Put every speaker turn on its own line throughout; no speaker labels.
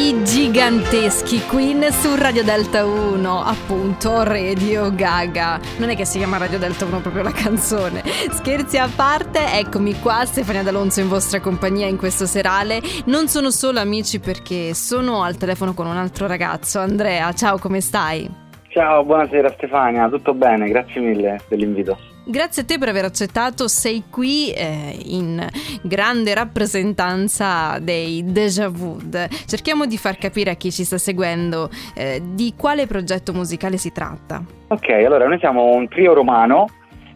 I giganteschi Queen su Radio Delta 1, appunto Radio Gaga. Non è che si chiama Radio Delta 1 proprio la canzone. Scherzi a parte, eccomi qua, Stefania D'Alonso in vostra compagnia in questo serale. Non sono solo amici perché sono al telefono con un altro ragazzo. Andrea, ciao, come stai?
Ciao, buonasera Stefania, tutto bene? Grazie mille dell'invito.
Grazie a te per aver accettato, sei qui eh, in grande rappresentanza dei Deja Vu. Cerchiamo di far capire a chi ci sta seguendo eh, di quale progetto musicale si tratta.
Ok, allora noi siamo un trio romano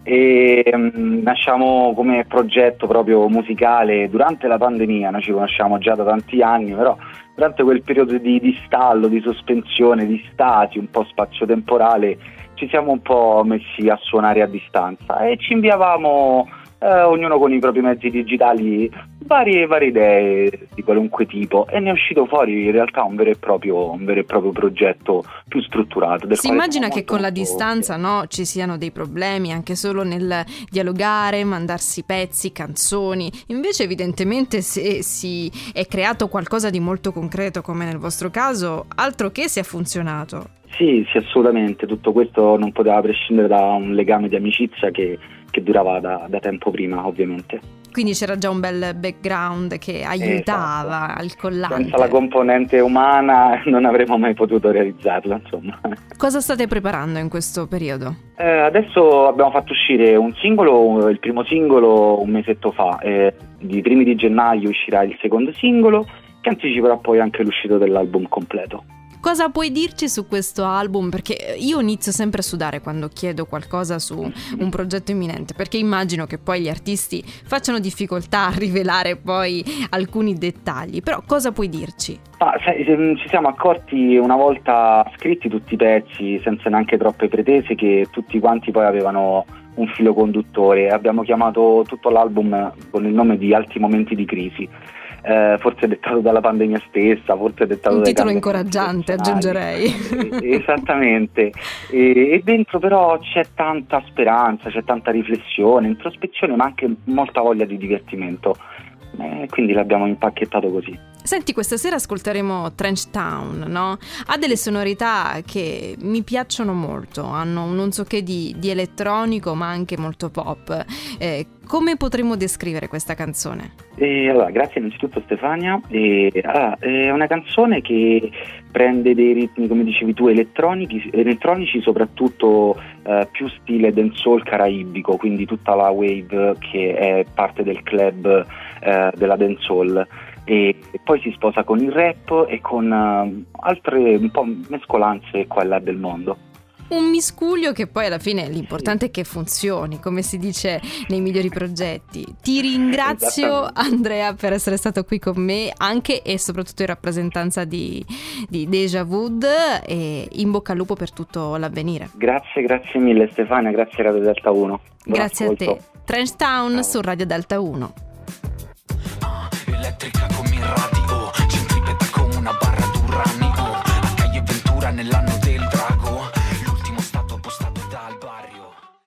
e um, nasciamo come progetto proprio musicale durante la pandemia, noi ci conosciamo già da tanti anni, però durante quel periodo di, di stallo, di sospensione, di stati, un po' spazio-temporale, ci siamo un po' messi a suonare a distanza e ci inviavamo eh, ognuno con i propri mezzi digitali varie, varie, idee di qualunque tipo e ne è uscito fuori in realtà un vero e proprio, un vero e proprio progetto più strutturato.
si immagina che con la distanza no, ci siano dei problemi anche solo nel dialogare, mandarsi pezzi, canzoni, invece evidentemente se si è creato qualcosa di molto concreto come nel vostro caso, altro che se ha funzionato.
Sì, sì, assolutamente. Tutto questo non poteva prescindere da un legame di amicizia che, che durava da, da, tempo prima, ovviamente.
Quindi c'era già un bel background che aiutava esatto. al collante.
Senza la componente umana non avremmo mai potuto realizzarlo, insomma.
Cosa state preparando in questo periodo?
Eh, adesso abbiamo fatto uscire un singolo, il primo singolo un mesetto fa. Eh, I primi di gennaio uscirà il secondo singolo che anticiperà poi anche l'uscita dell'album completo.
Cosa puoi dirci su questo album? Perché io inizio sempre a sudare quando chiedo qualcosa su un progetto imminente, perché immagino che poi gli artisti facciano difficoltà a rivelare poi alcuni dettagli. Però cosa puoi dirci?
Ah, sai, ci siamo accorti una volta scritti tutti i pezzi, senza neanche troppe pretese, che tutti quanti poi avevano un filo conduttore. Abbiamo chiamato tutto l'album con il nome di Alti momenti di crisi eh, forse dettato dalla pandemia stessa, forse dettato
Un titolo incoraggiante, aggiungerei.
Esattamente. E, e, dentro però c'è tanta speranza, c'è tanta riflessione, introspezione, ma anche molta voglia di divertimento. Eh, quindi l'abbiamo impacchettato così.
Senti, questa sera ascolteremo Trench Town, no? Ha delle sonorità che mi piacciono molto, hanno un non so che di, di elettronico ma anche molto pop. Eh, come potremmo descrivere questa canzone?
Eh, allora, grazie innanzitutto Stefania. Eh, allora, è una canzone che prende dei ritmi, come dicevi tu, elettronici, soprattutto eh, più stile dancehall caraibico, quindi tutta la wave che è parte del club eh, della dancehall e poi si sposa con il rap e con uh, altre un po' mescolanze qua e là del mondo.
Un miscuglio che poi alla fine l'importante sì. è che funzioni, come si dice nei migliori progetti. Ti ringrazio Andrea per essere stato qui con me, anche e soprattutto in rappresentanza di, di Deja Wood e in bocca al lupo per tutto l'avvenire.
Grazie, grazie mille Stefania, grazie Radio Delta 1. Buon
grazie ascolto. a te. Trench Town Ciao. su Radio Delta 1. Uh, elettrica